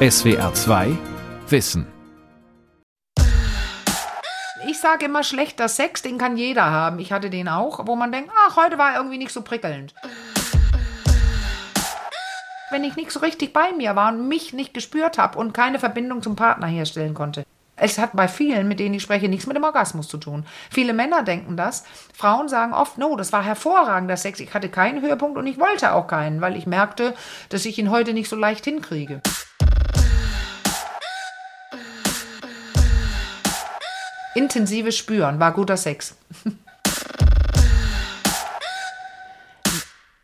SWR 2 Wissen. Ich sage immer, schlechter Sex, den kann jeder haben. Ich hatte den auch, wo man denkt, ach, heute war irgendwie nicht so prickelnd. Wenn ich nicht so richtig bei mir war und mich nicht gespürt habe und keine Verbindung zum Partner herstellen konnte. Es hat bei vielen, mit denen ich spreche, nichts mit dem Orgasmus zu tun. Viele Männer denken das. Frauen sagen oft, no, das war hervorragender Sex. Ich hatte keinen Höhepunkt und ich wollte auch keinen, weil ich merkte, dass ich ihn heute nicht so leicht hinkriege. Intensives Spüren war guter Sex.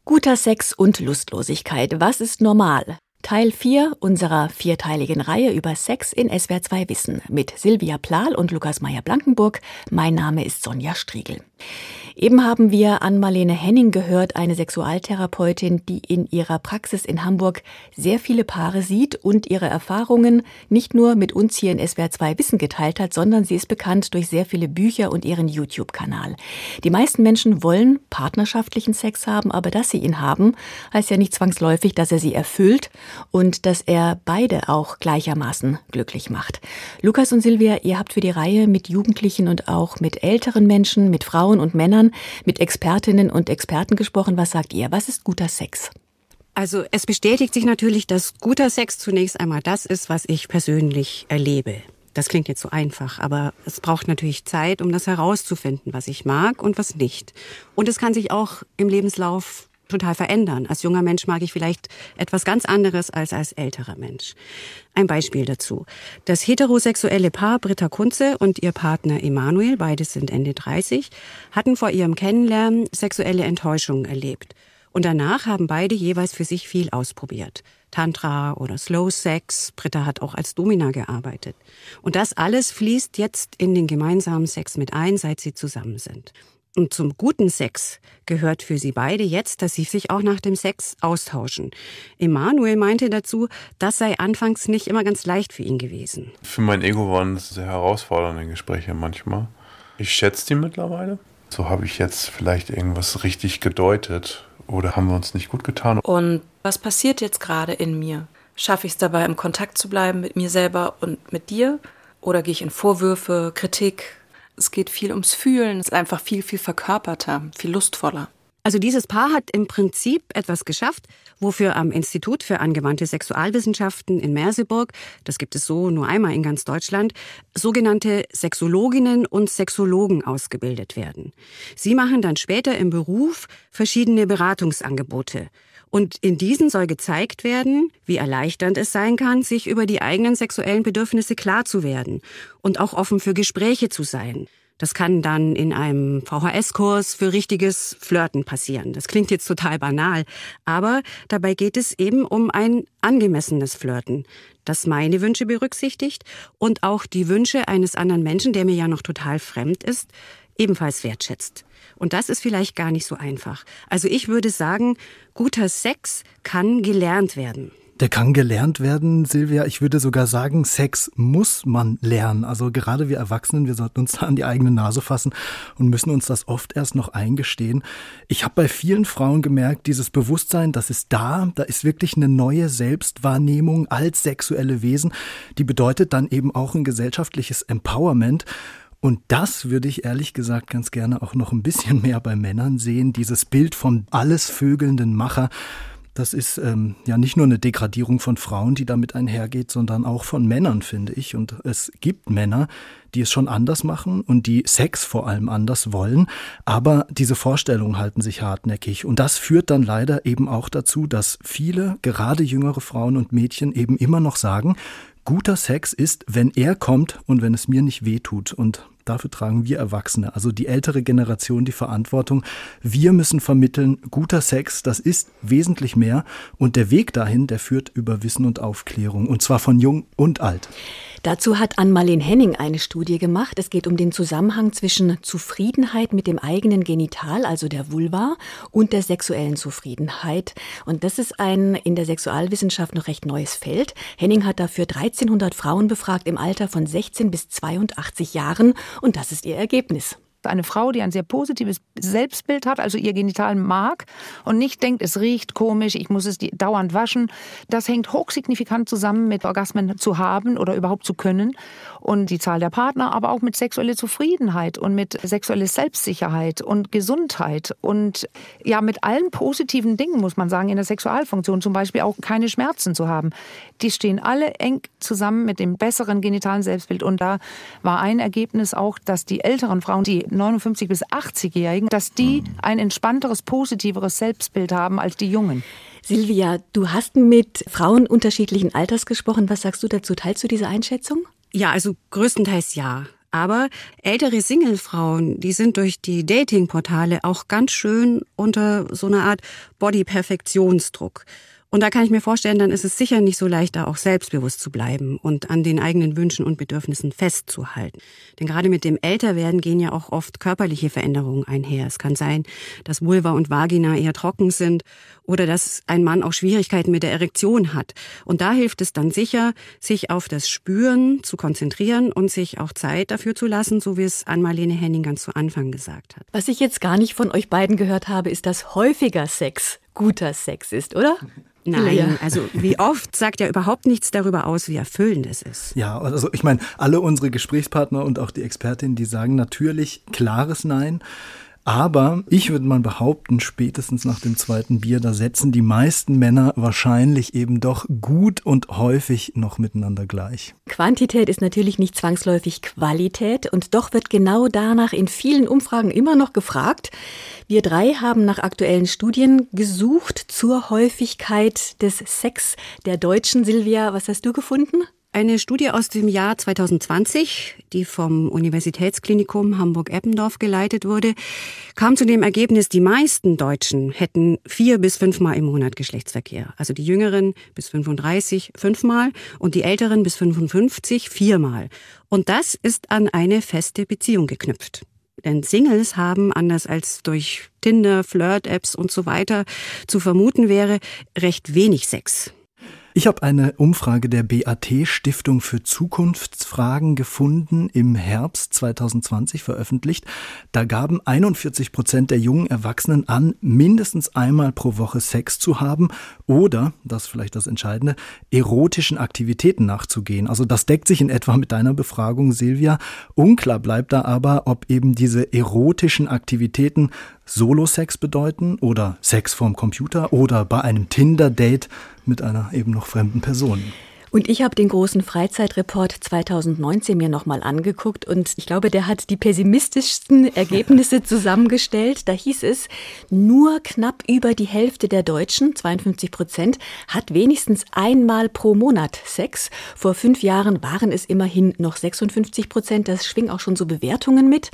Guter Sex und Lustlosigkeit. Was ist normal? Teil 4 unserer vierteiligen Reihe über Sex in SWR 2 Wissen mit Silvia Plahl und Lukas Meyer-Blankenburg. Mein Name ist Sonja Striegel. Eben haben wir an Marlene Henning gehört, eine Sexualtherapeutin, die in ihrer Praxis in Hamburg sehr viele Paare sieht und ihre Erfahrungen nicht nur mit uns hier in SWR 2 Wissen geteilt hat, sondern sie ist bekannt durch sehr viele Bücher und ihren YouTube-Kanal. Die meisten Menschen wollen partnerschaftlichen Sex haben, aber dass sie ihn haben, heißt ja nicht zwangsläufig, dass er sie erfüllt und dass er beide auch gleichermaßen glücklich macht. Lukas und Silvia, ihr habt für die Reihe mit Jugendlichen und auch mit älteren Menschen, mit Frauen und Männern Jahren mit Expertinnen und Experten gesprochen. Was sagt ihr? Was ist guter Sex? Also es bestätigt sich natürlich, dass guter Sex zunächst einmal das ist, was ich persönlich erlebe. Das klingt jetzt so einfach, aber es braucht natürlich Zeit, um das herauszufinden, was ich mag und was nicht. Und es kann sich auch im Lebenslauf total verändern. Als junger Mensch mag ich vielleicht etwas ganz anderes als als älterer Mensch. Ein Beispiel dazu. Das heterosexuelle Paar Britta Kunze und ihr Partner Emanuel, beides sind Ende 30, hatten vor ihrem Kennenlernen sexuelle Enttäuschungen erlebt. Und danach haben beide jeweils für sich viel ausprobiert. Tantra oder Slow Sex. Britta hat auch als Domina gearbeitet. Und das alles fließt jetzt in den gemeinsamen Sex mit ein, seit sie zusammen sind. Und zum guten Sex gehört für sie beide jetzt, dass sie sich auch nach dem Sex austauschen. Emanuel meinte dazu, das sei anfangs nicht immer ganz leicht für ihn gewesen. Für mein Ego waren es sehr herausfordernde Gespräche manchmal. Ich schätze die mittlerweile. So habe ich jetzt vielleicht irgendwas richtig gedeutet oder haben wir uns nicht gut getan. Und was passiert jetzt gerade in mir? Schaffe ich es dabei, im Kontakt zu bleiben mit mir selber und mit dir? Oder gehe ich in Vorwürfe, Kritik, es geht viel ums Fühlen, es ist einfach viel, viel verkörperter, viel lustvoller. Also dieses Paar hat im Prinzip etwas geschafft, wofür am Institut für angewandte Sexualwissenschaften in Merseburg, das gibt es so nur einmal in ganz Deutschland, sogenannte Sexologinnen und Sexologen ausgebildet werden. Sie machen dann später im Beruf verschiedene Beratungsangebote. Und in diesen soll gezeigt werden, wie erleichternd es sein kann, sich über die eigenen sexuellen Bedürfnisse klar zu werden und auch offen für Gespräche zu sein. Das kann dann in einem VHS-Kurs für richtiges Flirten passieren. Das klingt jetzt total banal, aber dabei geht es eben um ein angemessenes Flirten, das meine Wünsche berücksichtigt und auch die Wünsche eines anderen Menschen, der mir ja noch total fremd ist, ebenfalls wertschätzt. Und das ist vielleicht gar nicht so einfach. Also ich würde sagen, guter Sex kann gelernt werden. Der kann gelernt werden, Silvia. Ich würde sogar sagen, Sex muss man lernen. Also gerade wir Erwachsenen, wir sollten uns da an die eigene Nase fassen und müssen uns das oft erst noch eingestehen. Ich habe bei vielen Frauen gemerkt, dieses Bewusstsein, das ist da, da ist wirklich eine neue Selbstwahrnehmung als sexuelle Wesen. Die bedeutet dann eben auch ein gesellschaftliches Empowerment. Und das würde ich ehrlich gesagt ganz gerne auch noch ein bisschen mehr bei Männern sehen, dieses Bild vom alles vögelnden Macher. Das ist ähm, ja nicht nur eine Degradierung von Frauen, die damit einhergeht, sondern auch von Männern, finde ich. Und es gibt Männer, die es schon anders machen und die Sex vor allem anders wollen. Aber diese Vorstellungen halten sich hartnäckig. Und das führt dann leider eben auch dazu, dass viele, gerade jüngere Frauen und Mädchen eben immer noch sagen, guter Sex ist, wenn er kommt und wenn es mir nicht weh tut. Und dafür tragen wir Erwachsene, also die ältere Generation, die Verantwortung. Wir müssen vermitteln, guter Sex, das ist wesentlich mehr. Und der Weg dahin, der führt über Wissen und Aufklärung. Und zwar von jung und alt. Dazu hat Ann-Marleen Henning eine Studie gemacht. Es geht um den Zusammenhang zwischen Zufriedenheit mit dem eigenen Genital, also der Vulva, und der sexuellen Zufriedenheit. Und das ist ein in der Sexualwissenschaft noch recht neues Feld. Henning hat dafür 1300 Frauen befragt im Alter von 16 bis 82 Jahren und das ist ihr Ergebnis. Eine Frau, die ein sehr positives Selbstbild hat, also ihr Genital mag und nicht denkt, es riecht komisch, ich muss es dauernd waschen, das hängt hochsignifikant zusammen mit Orgasmen zu haben oder überhaupt zu können und die Zahl der Partner, aber auch mit sexueller Zufriedenheit und mit sexueller Selbstsicherheit und Gesundheit und ja mit allen positiven Dingen, muss man sagen, in der Sexualfunktion, zum Beispiel auch keine Schmerzen zu haben. Die stehen alle eng zusammen mit dem besseren genitalen Selbstbild und da war ein Ergebnis auch, dass die älteren Frauen, die 59 bis 80-Jährigen, dass die ein entspannteres, positiveres Selbstbild haben als die Jungen. Silvia, du hast mit Frauen unterschiedlichen Alters gesprochen. Was sagst du dazu? Teilst du diese Einschätzung? Ja, also größtenteils ja. Aber ältere Singlefrauen, die sind durch die Datingportale auch ganz schön unter so einer Art Body-Perfektionsdruck. Und da kann ich mir vorstellen, dann ist es sicher nicht so leicht, da auch selbstbewusst zu bleiben und an den eigenen Wünschen und Bedürfnissen festzuhalten. Denn gerade mit dem Älterwerden gehen ja auch oft körperliche Veränderungen einher. Es kann sein, dass Vulva und Vagina eher trocken sind oder dass ein Mann auch Schwierigkeiten mit der Erektion hat. Und da hilft es dann sicher, sich auf das Spüren zu konzentrieren und sich auch Zeit dafür zu lassen, so wie es Ann-Marlene Henning ganz zu Anfang gesagt hat. Was ich jetzt gar nicht von euch beiden gehört habe, ist, dass häufiger Sex guter Sex ist, oder? Nein, ja. also wie oft sagt ja überhaupt nichts darüber aus, wie erfüllend es ist. Ja, also ich meine, alle unsere Gesprächspartner und auch die Expertin, die sagen natürlich klares Nein. Aber ich würde mal behaupten, spätestens nach dem zweiten Bier, da setzen die meisten Männer wahrscheinlich eben doch gut und häufig noch miteinander gleich. Quantität ist natürlich nicht zwangsläufig Qualität und doch wird genau danach in vielen Umfragen immer noch gefragt. Wir drei haben nach aktuellen Studien gesucht zur Häufigkeit des Sex der Deutschen. Silvia, was hast du gefunden? Eine Studie aus dem Jahr 2020, die vom Universitätsklinikum Hamburg-Eppendorf geleitet wurde, kam zu dem Ergebnis, die meisten Deutschen hätten vier bis fünfmal im Monat Geschlechtsverkehr. Also die Jüngeren bis 35 fünfmal und die Älteren bis 55 viermal. Und das ist an eine feste Beziehung geknüpft. Denn Singles haben, anders als durch Tinder, Flirt-Apps und so weiter zu vermuten wäre, recht wenig Sex. Ich habe eine Umfrage der BAT Stiftung für Zukunftsfragen gefunden, im Herbst 2020 veröffentlicht. Da gaben 41 Prozent der jungen Erwachsenen an, mindestens einmal pro Woche Sex zu haben oder, das ist vielleicht das Entscheidende, erotischen Aktivitäten nachzugehen. Also das deckt sich in etwa mit deiner Befragung, Silvia. Unklar bleibt da aber, ob eben diese erotischen Aktivitäten Solo-Sex bedeuten oder Sex vorm Computer oder bei einem Tinder-Date mit einer eben noch fremden Person. Und ich habe den großen Freizeitreport 2019 mir nochmal angeguckt und ich glaube, der hat die pessimistischsten Ergebnisse zusammengestellt. Da hieß es, nur knapp über die Hälfte der Deutschen, 52 Prozent, hat wenigstens einmal pro Monat Sex. Vor fünf Jahren waren es immerhin noch 56 Prozent. Das schwingen auch schon so Bewertungen mit.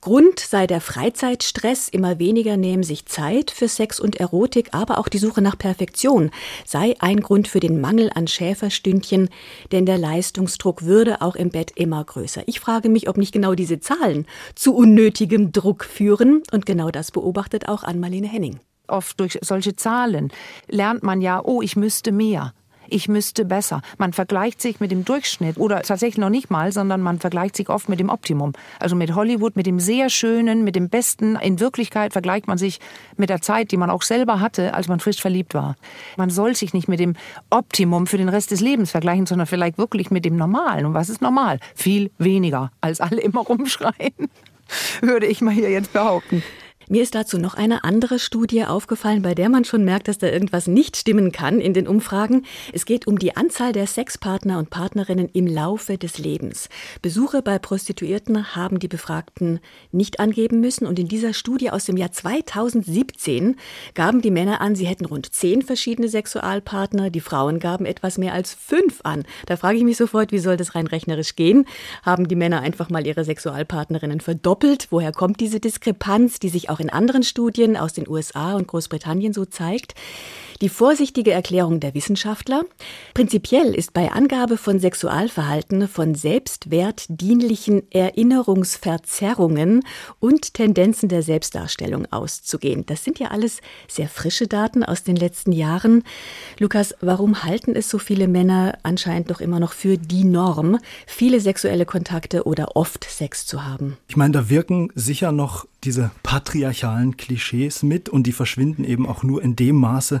Grund sei der Freizeitstress, immer weniger nehmen sich Zeit für Sex und Erotik, aber auch die Suche nach Perfektion sei ein Grund für den Mangel an Schäferstündchen, denn der Leistungsdruck würde auch im Bett immer größer. Ich frage mich, ob nicht genau diese Zahlen zu unnötigem Druck führen. Und genau das beobachtet auch Ann-Marlene Henning. Oft durch solche Zahlen lernt man ja, oh, ich müsste mehr ich müsste besser. Man vergleicht sich mit dem Durchschnitt oder tatsächlich noch nicht mal, sondern man vergleicht sich oft mit dem Optimum. Also mit Hollywood, mit dem sehr Schönen, mit dem Besten. In Wirklichkeit vergleicht man sich mit der Zeit, die man auch selber hatte, als man frisch verliebt war. Man soll sich nicht mit dem Optimum für den Rest des Lebens vergleichen, sondern vielleicht wirklich mit dem Normalen. Und was ist normal? Viel weniger, als alle immer rumschreien, würde ich mal hier jetzt behaupten. Mir ist dazu noch eine andere Studie aufgefallen, bei der man schon merkt, dass da irgendwas nicht stimmen kann in den Umfragen. Es geht um die Anzahl der Sexpartner und Partnerinnen im Laufe des Lebens. Besuche bei Prostituierten haben die Befragten nicht angeben müssen und in dieser Studie aus dem Jahr 2017 gaben die Männer an, sie hätten rund zehn verschiedene Sexualpartner, die Frauen gaben etwas mehr als fünf an. Da frage ich mich sofort, wie soll das rein rechnerisch gehen? Haben die Männer einfach mal ihre Sexualpartnerinnen verdoppelt? Woher kommt diese Diskrepanz, die sich auch auch in anderen Studien aus den USA und Großbritannien so zeigt. Die vorsichtige Erklärung der Wissenschaftler. Prinzipiell ist bei Angabe von Sexualverhalten von selbstwertdienlichen Erinnerungsverzerrungen und Tendenzen der Selbstdarstellung auszugehen. Das sind ja alles sehr frische Daten aus den letzten Jahren. Lukas, warum halten es so viele Männer anscheinend doch immer noch für die Norm, viele sexuelle Kontakte oder oft Sex zu haben? Ich meine, da wirken sicher noch diese patriarchalen Klischees mit und die verschwinden eben auch nur in dem Maße,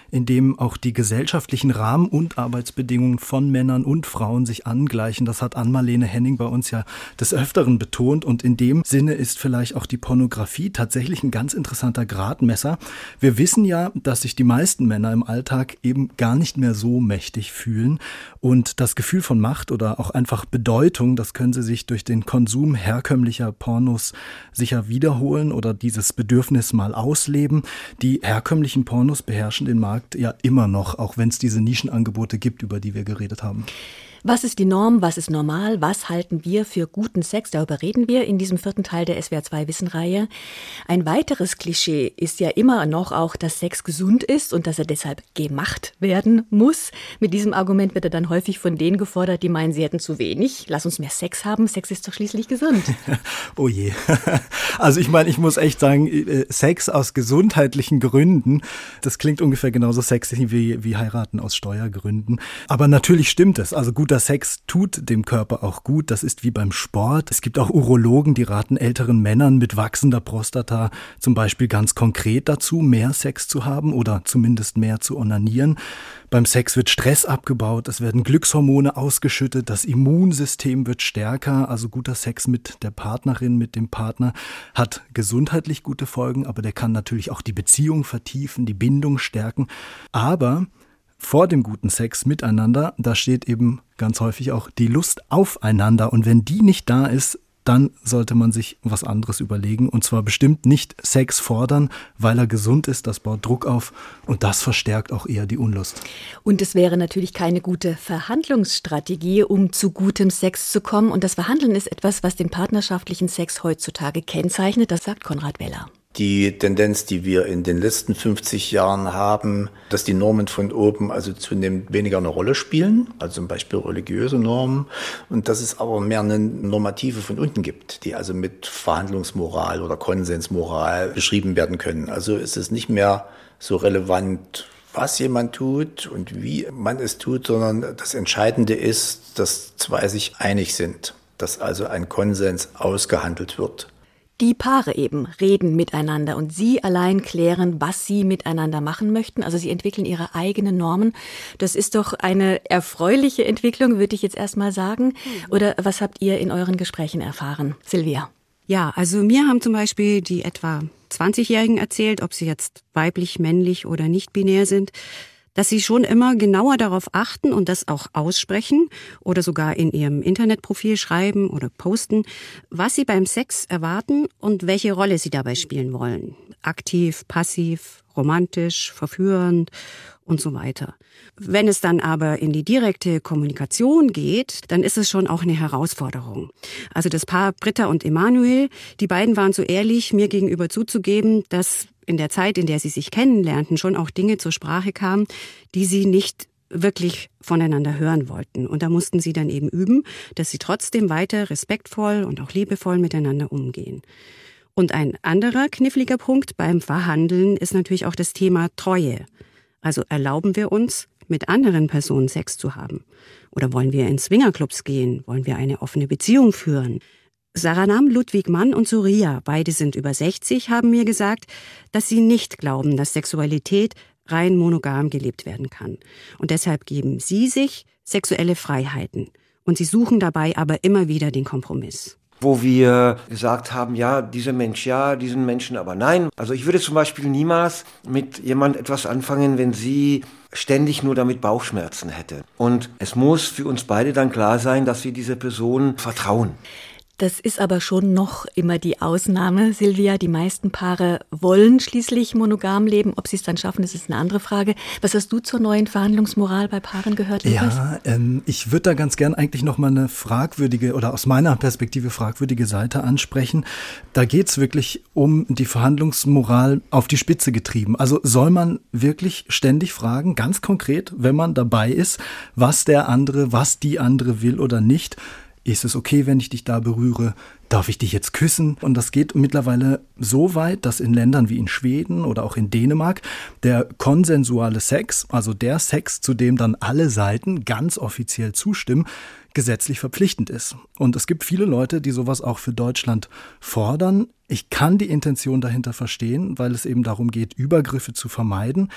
in dem auch die gesellschaftlichen Rahmen und Arbeitsbedingungen von Männern und Frauen sich angleichen. Das hat Ann-Marlene Henning bei uns ja des Öfteren betont und in dem Sinne ist vielleicht auch die Pornografie tatsächlich ein ganz interessanter Gradmesser. Wir wissen ja, dass sich die meisten Männer im Alltag eben gar nicht mehr so mächtig fühlen und das Gefühl von Macht oder auch einfach Bedeutung, das können sie sich durch den Konsum herkömmlicher Pornos sicher wiederholen oder dieses Bedürfnis mal ausleben. Die herkömmlichen Pornos beherrschen den Markt Markt ja immer noch, auch wenn es diese Nischenangebote gibt, über die wir geredet haben. Was ist die Norm? Was ist normal? Was halten wir für guten Sex? Darüber reden wir in diesem vierten Teil der SWR2 Wissenreihe. Ein weiteres Klischee ist ja immer noch auch, dass Sex gesund ist und dass er deshalb gemacht werden muss. Mit diesem Argument wird er dann häufig von denen gefordert, die meinen, sie hätten zu wenig. Lass uns mehr Sex haben. Sex ist doch schließlich gesund. oh je. Also ich meine, ich muss echt sagen, äh, Sex aus gesundheitlichen Gründen, das klingt ungefähr genauso sexy wie, wie heiraten aus Steuergründen. Aber natürlich stimmt es. Also gut, guter Sex tut dem Körper auch gut. Das ist wie beim Sport. Es gibt auch Urologen, die raten älteren Männern mit wachsender Prostata zum Beispiel ganz konkret dazu, mehr Sex zu haben oder zumindest mehr zu onanieren. Beim Sex wird Stress abgebaut, es werden Glückshormone ausgeschüttet, das Immunsystem wird stärker. Also guter Sex mit der Partnerin, mit dem Partner hat gesundheitlich gute Folgen, aber der kann natürlich auch die Beziehung vertiefen, die Bindung stärken. Aber vor dem guten Sex miteinander, da steht eben ganz häufig auch die Lust aufeinander. Und wenn die nicht da ist, dann sollte man sich was anderes überlegen. Und zwar bestimmt nicht Sex fordern, weil er gesund ist. Das baut Druck auf und das verstärkt auch eher die Unlust. Und es wäre natürlich keine gute Verhandlungsstrategie, um zu gutem Sex zu kommen. Und das Verhandeln ist etwas, was den partnerschaftlichen Sex heutzutage kennzeichnet. Das sagt Konrad Weller die Tendenz, die wir in den letzten 50 Jahren haben, dass die Normen von oben also zunehmend weniger eine Rolle spielen, also zum Beispiel religiöse Normen, und dass es aber mehr eine Normative von unten gibt, die also mit Verhandlungsmoral oder Konsensmoral beschrieben werden können. Also ist es nicht mehr so relevant, was jemand tut und wie man es tut, sondern das Entscheidende ist, dass zwei sich einig sind, dass also ein Konsens ausgehandelt wird. Die Paare eben reden miteinander und sie allein klären, was sie miteinander machen möchten. Also sie entwickeln ihre eigenen Normen. Das ist doch eine erfreuliche Entwicklung, würde ich jetzt erstmal sagen. Mhm. Oder was habt ihr in euren Gesprächen erfahren, Silvia? Ja, also mir haben zum Beispiel die etwa 20-Jährigen erzählt, ob sie jetzt weiblich, männlich oder nicht binär sind, dass sie schon immer genauer darauf achten und das auch aussprechen oder sogar in ihrem Internetprofil schreiben oder posten, was sie beim Sex erwarten und welche Rolle sie dabei spielen wollen. Aktiv, passiv, romantisch, verführend und so weiter. Wenn es dann aber in die direkte Kommunikation geht, dann ist es schon auch eine Herausforderung. Also das Paar Britta und Emanuel, die beiden waren so ehrlich, mir gegenüber zuzugeben, dass in der Zeit, in der sie sich kennenlernten, schon auch Dinge zur Sprache kamen, die sie nicht wirklich voneinander hören wollten. Und da mussten sie dann eben üben, dass sie trotzdem weiter respektvoll und auch liebevoll miteinander umgehen. Und ein anderer kniffliger Punkt beim Verhandeln ist natürlich auch das Thema Treue. Also erlauben wir uns, mit anderen Personen Sex zu haben? Oder wollen wir in Swingerclubs gehen? Wollen wir eine offene Beziehung führen? Saranam Ludwig Mann und Surya, beide sind über 60, haben mir gesagt, dass sie nicht glauben, dass Sexualität rein monogam gelebt werden kann. Und deshalb geben sie sich sexuelle Freiheiten. Und sie suchen dabei aber immer wieder den Kompromiss wo wir gesagt haben, ja, dieser Mensch ja, diesen Menschen aber nein. Also ich würde zum Beispiel niemals mit jemand etwas anfangen, wenn sie ständig nur damit Bauchschmerzen hätte. Und es muss für uns beide dann klar sein, dass wir dieser Person vertrauen. Das ist aber schon noch immer die Ausnahme, Silvia. Die meisten Paare wollen schließlich monogam leben. Ob sie es dann schaffen, das ist eine andere Frage. Was hast du zur neuen Verhandlungsmoral bei Paaren gehört, Lukas? Ja, ähm, ich würde da ganz gern eigentlich noch mal eine fragwürdige oder aus meiner Perspektive fragwürdige Seite ansprechen. Da geht es wirklich um die Verhandlungsmoral auf die Spitze getrieben. Also soll man wirklich ständig fragen, ganz konkret, wenn man dabei ist, was der andere, was die andere will oder nicht? Ist es okay, wenn ich dich da berühre? Darf ich dich jetzt küssen? Und das geht mittlerweile so weit, dass in Ländern wie in Schweden oder auch in Dänemark der konsensuale Sex, also der Sex, zu dem dann alle Seiten ganz offiziell zustimmen, gesetzlich verpflichtend ist. Und es gibt viele Leute, die sowas auch für Deutschland fordern. Ich kann die Intention dahinter verstehen, weil es eben darum geht, Übergriffe zu vermeiden.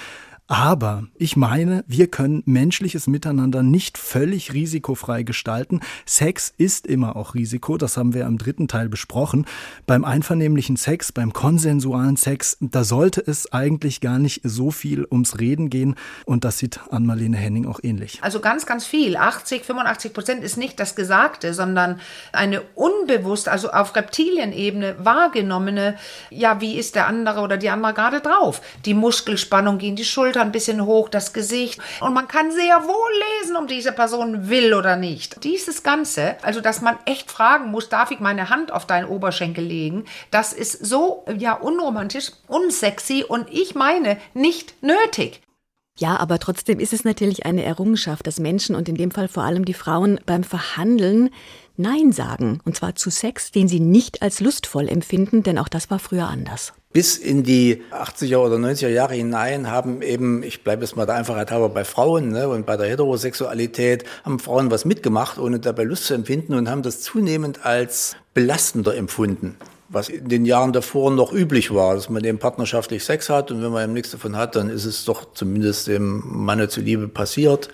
Aber ich meine, wir können menschliches Miteinander nicht völlig risikofrei gestalten. Sex ist immer auch Risiko, das haben wir im dritten Teil besprochen. Beim einvernehmlichen Sex, beim konsensualen Sex, da sollte es eigentlich gar nicht so viel ums Reden gehen. Und das sieht Ann-Marlene Henning auch ähnlich. Also ganz, ganz viel. 80, 85 Prozent ist nicht das Gesagte, sondern eine unbewusst, also auf Reptilienebene wahrgenommene, ja, wie ist der andere oder die andere gerade drauf? Die Muskelspannung gegen die Schulter Schulter ein bisschen hoch, das Gesicht. Und man kann sehr wohl lesen, ob diese Person will oder nicht. Dieses Ganze, also dass man echt fragen muss, darf ich meine Hand auf deinen Oberschenkel legen, das ist so ja unromantisch, unsexy und ich meine nicht nötig. Ja, aber trotzdem ist es natürlich eine Errungenschaft, dass Menschen und in dem Fall vor allem die Frauen beim Verhandeln Nein sagen. Und zwar zu Sex, den sie nicht als lustvoll empfinden, denn auch das war früher anders bis in die 80er oder 90er Jahre hinein haben eben, ich bleibe jetzt mal der Einfachheit halber bei Frauen ne, und bei der Heterosexualität, haben Frauen was mitgemacht, ohne dabei Lust zu empfinden und haben das zunehmend als belastender empfunden. Was in den Jahren davor noch üblich war, dass man eben partnerschaftlich Sex hat und wenn man eben nichts davon hat, dann ist es doch zumindest dem Manne zuliebe passiert.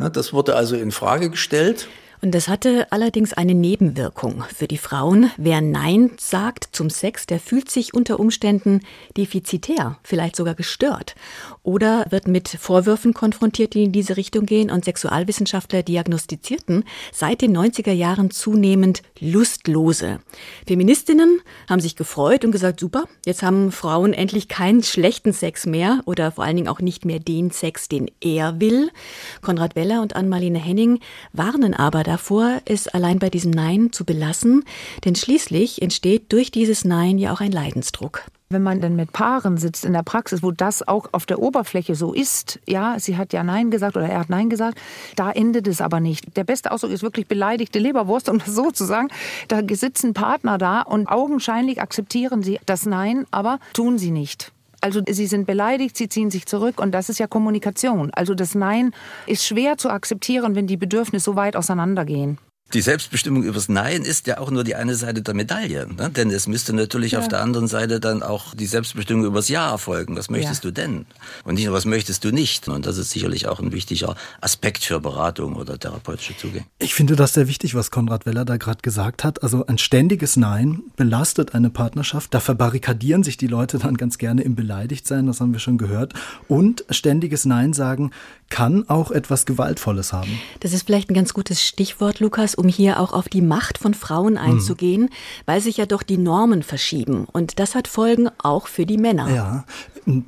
Ne, das wurde also in Frage gestellt. Und das hatte allerdings eine Nebenwirkung für die Frauen. Wer Nein sagt zum Sex, der fühlt sich unter Umständen defizitär, vielleicht sogar gestört oder wird mit Vorwürfen konfrontiert, die in diese Richtung gehen. Und Sexualwissenschaftler diagnostizierten seit den 90er Jahren zunehmend Lustlose. Feministinnen haben sich gefreut und gesagt, super, jetzt haben Frauen endlich keinen schlechten Sex mehr oder vor allen Dingen auch nicht mehr den Sex, den er will. Konrad Weller und Ann-Marlene Henning warnen aber davor, es allein bei diesem Nein zu belassen, denn schließlich entsteht durch dieses Nein ja auch ein Leidensdruck. Wenn man dann mit Paaren sitzt in der Praxis, wo das auch auf der Oberfläche so ist, ja, sie hat ja Nein gesagt oder er hat Nein gesagt, da endet es aber nicht. Der beste Ausdruck ist wirklich beleidigte Leberwurst, um das so zu sagen. Da sitzen Partner da und augenscheinlich akzeptieren sie das Nein, aber tun sie nicht. Also sie sind beleidigt, sie ziehen sich zurück und das ist ja Kommunikation. Also das Nein ist schwer zu akzeptieren, wenn die Bedürfnisse so weit auseinandergehen. Die Selbstbestimmung übers Nein ist ja auch nur die eine Seite der Medaille. Ne? Denn es müsste natürlich ja. auf der anderen Seite dann auch die Selbstbestimmung übers Ja erfolgen. Was möchtest ja. du denn? Und nicht nur, was möchtest du nicht? Und das ist sicherlich auch ein wichtiger Aspekt für Beratung oder therapeutische Zugänge. Ich finde das sehr wichtig, was Konrad Weller da gerade gesagt hat. Also ein ständiges Nein belastet eine Partnerschaft. Da verbarrikadieren sich die Leute dann ganz gerne im Beleidigtsein, das haben wir schon gehört. Und ständiges Nein sagen kann auch etwas Gewaltvolles haben. Das ist vielleicht ein ganz gutes Stichwort, Lukas, um hier auch auf die Macht von Frauen einzugehen, mhm. weil sich ja doch die Normen verschieben. Und das hat Folgen auch für die Männer. Ja,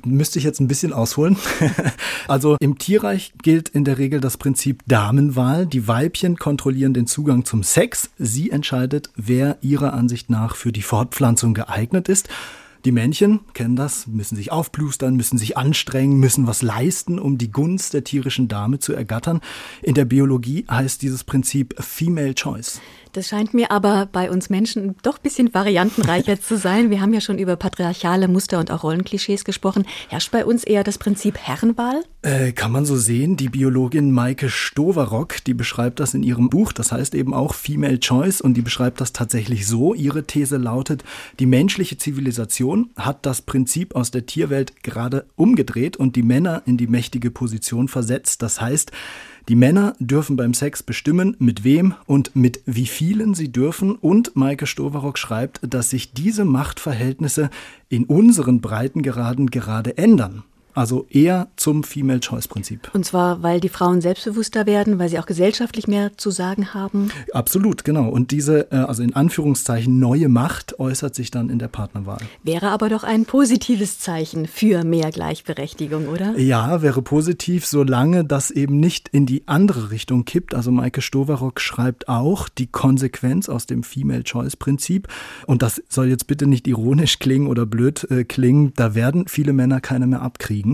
müsste ich jetzt ein bisschen ausholen. also im Tierreich gilt in der Regel das Prinzip Damenwahl. Die Weibchen kontrollieren den Zugang zum Sex. Sie entscheidet, wer ihrer Ansicht nach für die Fortpflanzung geeignet ist. Die Männchen kennen das, müssen sich aufplustern, müssen sich anstrengen, müssen was leisten, um die Gunst der tierischen Dame zu ergattern. In der Biologie heißt dieses Prinzip Female Choice. Das scheint mir aber bei uns Menschen doch ein bisschen variantenreicher zu sein. Wir haben ja schon über patriarchale Muster und auch Rollenklischees gesprochen. Herrscht bei uns eher das Prinzip Herrenwahl? Äh, kann man so sehen. Die Biologin Maike Stoverock, die beschreibt das in ihrem Buch. Das heißt eben auch Female Choice und die beschreibt das tatsächlich so. Ihre These lautet, die menschliche Zivilisation hat das Prinzip aus der Tierwelt gerade umgedreht und die Männer in die mächtige Position versetzt. Das heißt, die Männer dürfen beim Sex bestimmen, mit wem und mit wie vielen sie dürfen. Und Maike Stoverock schreibt, dass sich diese Machtverhältnisse in unseren Breitengraden gerade ändern. Also eher zum Female Choice Prinzip. Und zwar, weil die Frauen selbstbewusster werden, weil sie auch gesellschaftlich mehr zu sagen haben. Absolut, genau. Und diese, äh, also in Anführungszeichen, neue Macht äußert sich dann in der Partnerwahl. Wäre aber doch ein positives Zeichen für mehr Gleichberechtigung, oder? Ja, wäre positiv, solange das eben nicht in die andere Richtung kippt. Also Maike Stoverock schreibt auch die Konsequenz aus dem Female Choice Prinzip. Und das soll jetzt bitte nicht ironisch klingen oder blöd äh, klingen. Da werden viele Männer keine mehr abkriegen.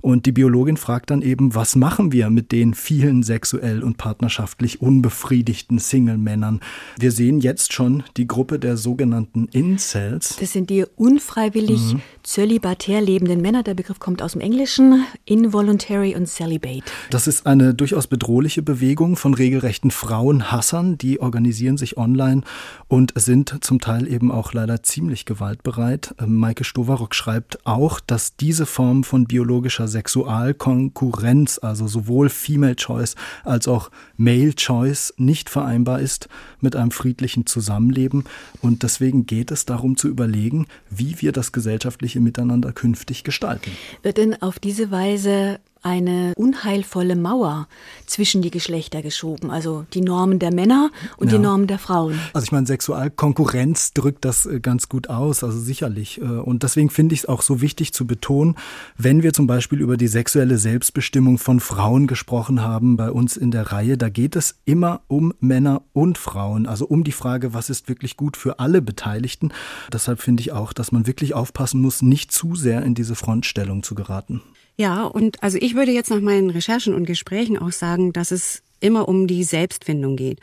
Und die Biologin fragt dann eben, was machen wir mit den vielen sexuell und partnerschaftlich unbefriedigten Single-Männern? Wir sehen jetzt schon die Gruppe der sogenannten Incels. Das sind die unfreiwillig mhm. zölibatär lebenden Männer. Der Begriff kommt aus dem Englischen. Involuntary und celibate. Das ist eine durchaus bedrohliche Bewegung von regelrechten Frauenhassern. Die organisieren sich online und sind zum Teil eben auch leider ziemlich gewaltbereit. Ähm, Maike Stowarock schreibt auch, dass diese Form von biologischer Sexualkonkurrenz, also sowohl Female Choice als auch Male Choice, nicht vereinbar ist mit einem friedlichen Zusammenleben. Und deswegen geht es darum zu überlegen, wie wir das gesellschaftliche Miteinander künftig gestalten. Wird denn auf diese Weise eine unheilvolle Mauer zwischen die Geschlechter geschoben, also die Normen der Männer und ja. die Normen der Frauen. Also ich meine, Sexualkonkurrenz drückt das äh, ganz gut aus, also sicherlich. Äh, und deswegen finde ich es auch so wichtig zu betonen, wenn wir zum Beispiel über die sexuelle Selbstbestimmung von Frauen gesprochen haben bei uns in der Reihe, da geht es immer um Männer und Frauen, also um die Frage, was ist wirklich gut für alle Beteiligten. Deshalb finde ich auch, dass man wirklich aufpassen muss, nicht zu sehr in diese Frontstellung zu geraten. Ja, und also ich würde jetzt nach meinen Recherchen und Gesprächen auch sagen, dass es immer um die Selbstfindung geht.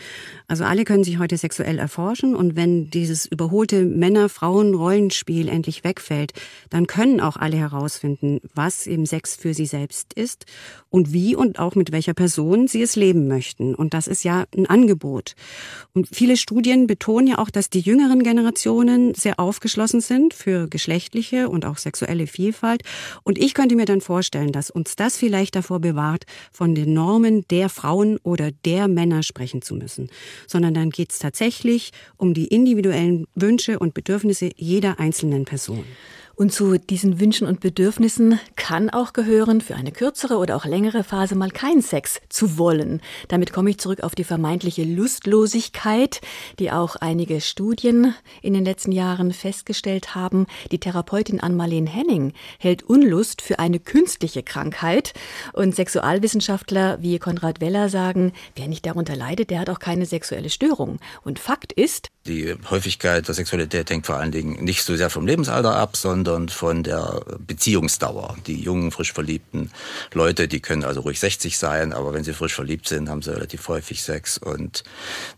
Also alle können sich heute sexuell erforschen und wenn dieses überholte Männer-Frauen-Rollenspiel endlich wegfällt, dann können auch alle herausfinden, was eben Sex für sie selbst ist und wie und auch mit welcher Person sie es leben möchten. Und das ist ja ein Angebot. Und viele Studien betonen ja auch, dass die jüngeren Generationen sehr aufgeschlossen sind für geschlechtliche und auch sexuelle Vielfalt. Und ich könnte mir dann vorstellen, dass uns das vielleicht davor bewahrt, von den Normen der Frauen oder der Männer sprechen zu müssen, sondern dann geht es tatsächlich um die individuellen Wünsche und Bedürfnisse jeder einzelnen Person. Und zu diesen Wünschen und Bedürfnissen kann auch gehören, für eine kürzere oder auch längere Phase mal keinen Sex zu wollen. Damit komme ich zurück auf die vermeintliche Lustlosigkeit, die auch einige Studien in den letzten Jahren festgestellt haben. Die Therapeutin Ann-Marleen Henning hält Unlust für eine künstliche Krankheit. Und Sexualwissenschaftler wie Konrad Weller sagen, wer nicht darunter leidet, der hat auch keine sexuelle Störung. Und Fakt ist, die Häufigkeit der Sexualität hängt vor allen Dingen nicht so sehr vom Lebensalter ab, sondern von der Beziehungsdauer. Die jungen, frisch verliebten Leute, die können also ruhig 60 sein, aber wenn sie frisch verliebt sind, haben sie relativ häufig Sex und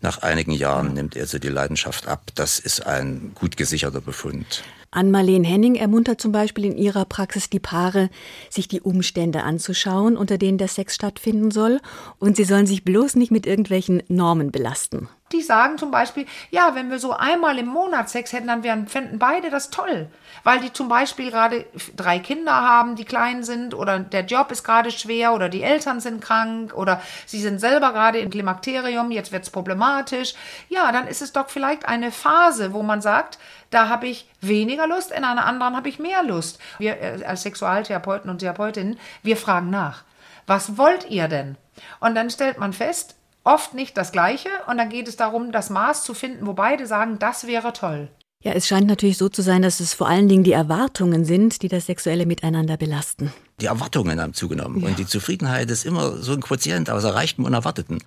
nach einigen Jahren nimmt also die Leidenschaft ab. Das ist ein gut gesicherter Befund. Ann-Marleen Henning ermuntert zum Beispiel in ihrer Praxis die Paare, sich die Umstände anzuschauen, unter denen der Sex stattfinden soll, und sie sollen sich bloß nicht mit irgendwelchen Normen belasten. Die sagen zum Beispiel, ja, wenn wir so einmal im Monat Sex hätten, dann wären, fänden beide das toll. Weil die zum Beispiel gerade drei Kinder haben, die klein sind, oder der Job ist gerade schwer, oder die Eltern sind krank, oder sie sind selber gerade im Klimakterium, jetzt wird's problematisch. Ja, dann ist es doch vielleicht eine Phase, wo man sagt, da habe ich weniger Lust, in einer anderen habe ich mehr Lust. Wir äh, als Sexualtherapeuten und Therapeutinnen, wir fragen nach. Was wollt ihr denn? Und dann stellt man fest, oft nicht das Gleiche und dann geht es darum, das Maß zu finden, wo beide sagen, das wäre toll. Ja, es scheint natürlich so zu sein, dass es vor allen Dingen die Erwartungen sind, die das sexuelle Miteinander belasten die Erwartungen haben zugenommen. Ja. Und die Zufriedenheit ist immer so ein Quotient aus Erreichtem und Erwarteten.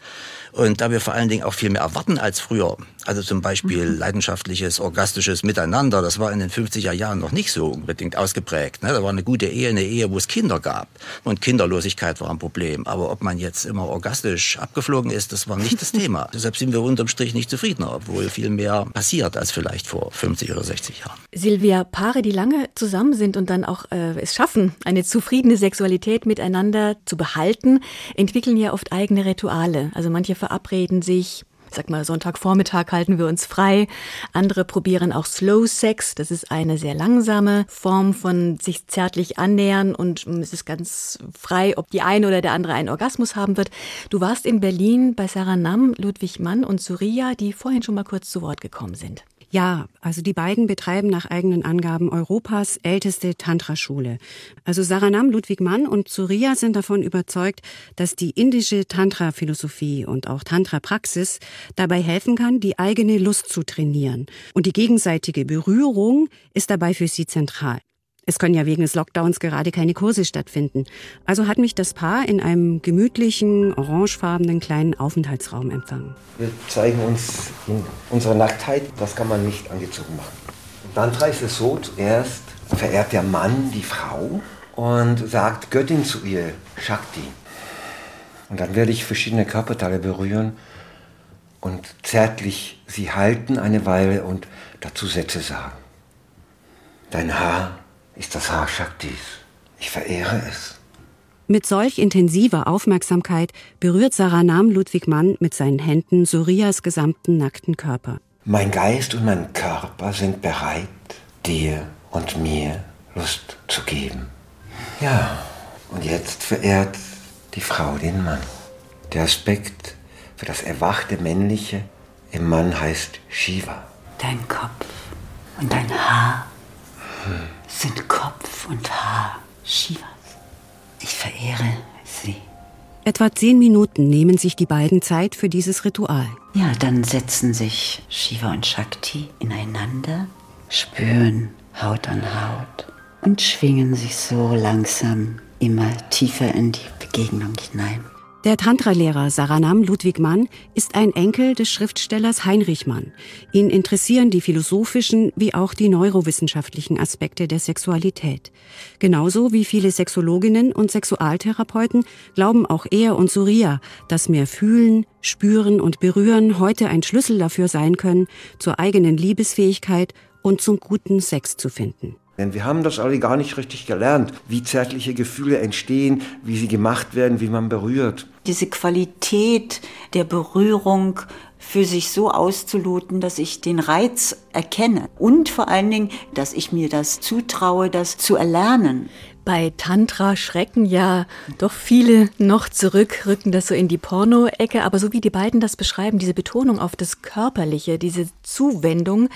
Und da wir vor allen Dingen auch viel mehr erwarten als früher, also zum Beispiel mhm. leidenschaftliches, orgastisches Miteinander, das war in den 50er Jahren noch nicht so unbedingt ausgeprägt. Ne? Da war eine gute Ehe, eine Ehe, wo es Kinder gab. Und Kinderlosigkeit war ein Problem. Aber ob man jetzt immer orgastisch abgeflogen ist, das war nicht das Thema. Deshalb sind wir unterm Strich nicht zufriedener, obwohl viel mehr passiert als vielleicht vor 50 oder 60 Jahren. Silvia, Paare, die lange zusammen sind und dann auch äh, es schaffen, eine Zufriedenheit verschiedene Sexualität miteinander zu behalten, entwickeln ja oft eigene Rituale. Also manche verabreden sich, sag mal, Sonntagvormittag halten wir uns frei. Andere probieren auch Slow Sex. Das ist eine sehr langsame Form von sich zärtlich annähern und es ist ganz frei, ob die eine oder der andere einen Orgasmus haben wird. Du warst in Berlin bei Sarah Namm, Ludwig Mann und Surya, die vorhin schon mal kurz zu Wort gekommen sind. Ja, also die beiden betreiben nach eigenen Angaben Europas älteste Tantra-Schule. Also Saranam Ludwig Mann und Surya sind davon überzeugt, dass die indische Tantra-Philosophie und auch Tantra-Praxis dabei helfen kann, die eigene Lust zu trainieren. Und die gegenseitige Berührung ist dabei für sie zentral. Es können ja wegen des Lockdowns gerade keine Kurse stattfinden. Also hat mich das Paar in einem gemütlichen, orangefarbenen kleinen Aufenthaltsraum empfangen. Wir zeigen uns in unserer Nacktheit, das kann man nicht angezogen machen. Tantra ist es so, zuerst verehrt der Mann die Frau und sagt Göttin zu ihr, Shakti. Und dann werde ich verschiedene Körperteile berühren und zärtlich sie halten eine Weile und dazu Sätze sagen. Dein Haar ist das Haar Shaktis. Ich verehre es. Mit solch intensiver Aufmerksamkeit berührt Saranam Ludwig Mann mit seinen Händen Surias gesamten nackten Körper. Mein Geist und mein Körper sind bereit, dir und mir Lust zu geben. Ja, und jetzt verehrt die Frau den Mann. Der Aspekt für das erwachte Männliche im Mann heißt Shiva. Dein Kopf und dein Haar hm sind Kopf und Haar Shivas. Ich verehre sie. Etwa zehn Minuten nehmen sich die beiden Zeit für dieses Ritual. Ja, dann setzen sich Shiva und Shakti ineinander, spüren Haut an Haut und schwingen sich so langsam immer tiefer in die Begegnung hinein. Der Tantra-Lehrer Saranam Ludwig Mann ist ein Enkel des Schriftstellers Heinrich Mann. Ihn interessieren die philosophischen wie auch die neurowissenschaftlichen Aspekte der Sexualität. Genauso wie viele Sexologinnen und Sexualtherapeuten glauben auch er und Surya, dass mehr Fühlen, Spüren und Berühren heute ein Schlüssel dafür sein können, zur eigenen Liebesfähigkeit und zum guten Sex zu finden. Denn wir haben das alle gar nicht richtig gelernt, wie zärtliche Gefühle entstehen, wie sie gemacht werden, wie man berührt. Diese Qualität der Berührung für sich so auszuloten, dass ich den Reiz erkenne und vor allen Dingen, dass ich mir das zutraue, das zu erlernen. Bei Tantra schrecken ja doch viele noch zurück, rücken das so in die Porno-Ecke. Aber so wie die beiden das beschreiben, diese Betonung auf das Körperliche, diese Zuwendung,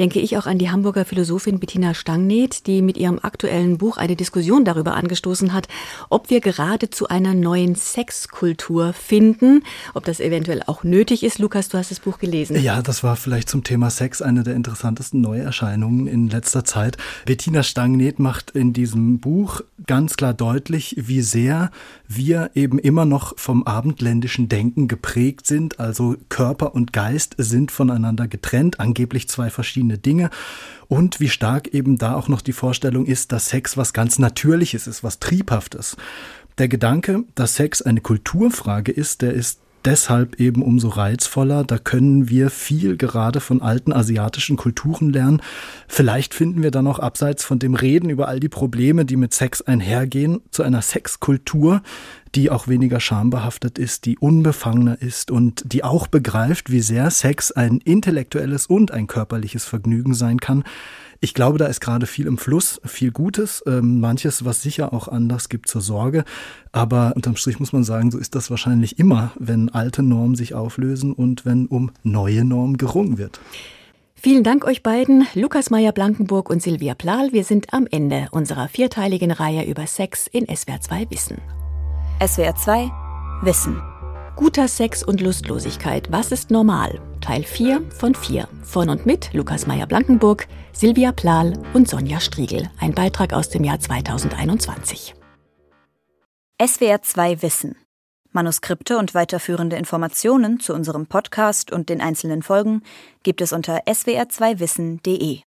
denke ich auch an die Hamburger Philosophin Bettina Stangneth, die mit ihrem aktuellen Buch eine Diskussion darüber angestoßen hat, ob wir gerade zu einer neuen Sexkultur finden, ob das eventuell auch nötig ist. Lukas, du hast das Buch gelesen. Ja, das war vielleicht zum Thema Sex eine der interessantesten Neuerscheinungen in letzter Zeit. Bettina Stangneth macht in diesem Buch Buch ganz klar deutlich, wie sehr wir eben immer noch vom abendländischen Denken geprägt sind. Also Körper und Geist sind voneinander getrennt, angeblich zwei verschiedene Dinge. Und wie stark eben da auch noch die Vorstellung ist, dass Sex was ganz Natürliches ist, was Triebhaftes. Der Gedanke, dass Sex eine Kulturfrage ist, der ist deshalb eben umso reizvoller. Da können wir viel gerade von alten asiatischen Kulturen lernen. Vielleicht finden wir dann auch abseits von dem Reden über all die Probleme, die mit Sex einhergehen, zu einer Sexkultur, die auch weniger schambehaftet ist, die unbefangener ist und die auch begreift, wie sehr Sex ein intellektuelles und ein körperliches Vergnügen sein kann. Ich glaube, da ist gerade viel im Fluss, viel Gutes, ähm, manches, was sicher auch anders gibt zur Sorge. Aber unterm Strich muss man sagen, so ist das wahrscheinlich immer, wenn alte Normen sich auflösen und wenn um neue Normen gerungen wird. Vielen Dank euch beiden, Lukas Meyer-Blankenburg und Silvia Plahl. Wir sind am Ende unserer vierteiligen Reihe über Sex in SWR 2 Wissen. SWR 2 Wissen. Guter Sex und Lustlosigkeit. Was ist normal? Teil 4 von 4. Von und mit Lukas Meyer-Blankenburg, Silvia Plahl und Sonja Striegel. Ein Beitrag aus dem Jahr 2021. SWR 2 Wissen. Manuskripte und weiterführende Informationen zu unserem Podcast und den einzelnen Folgen gibt es unter swr2wissen.de.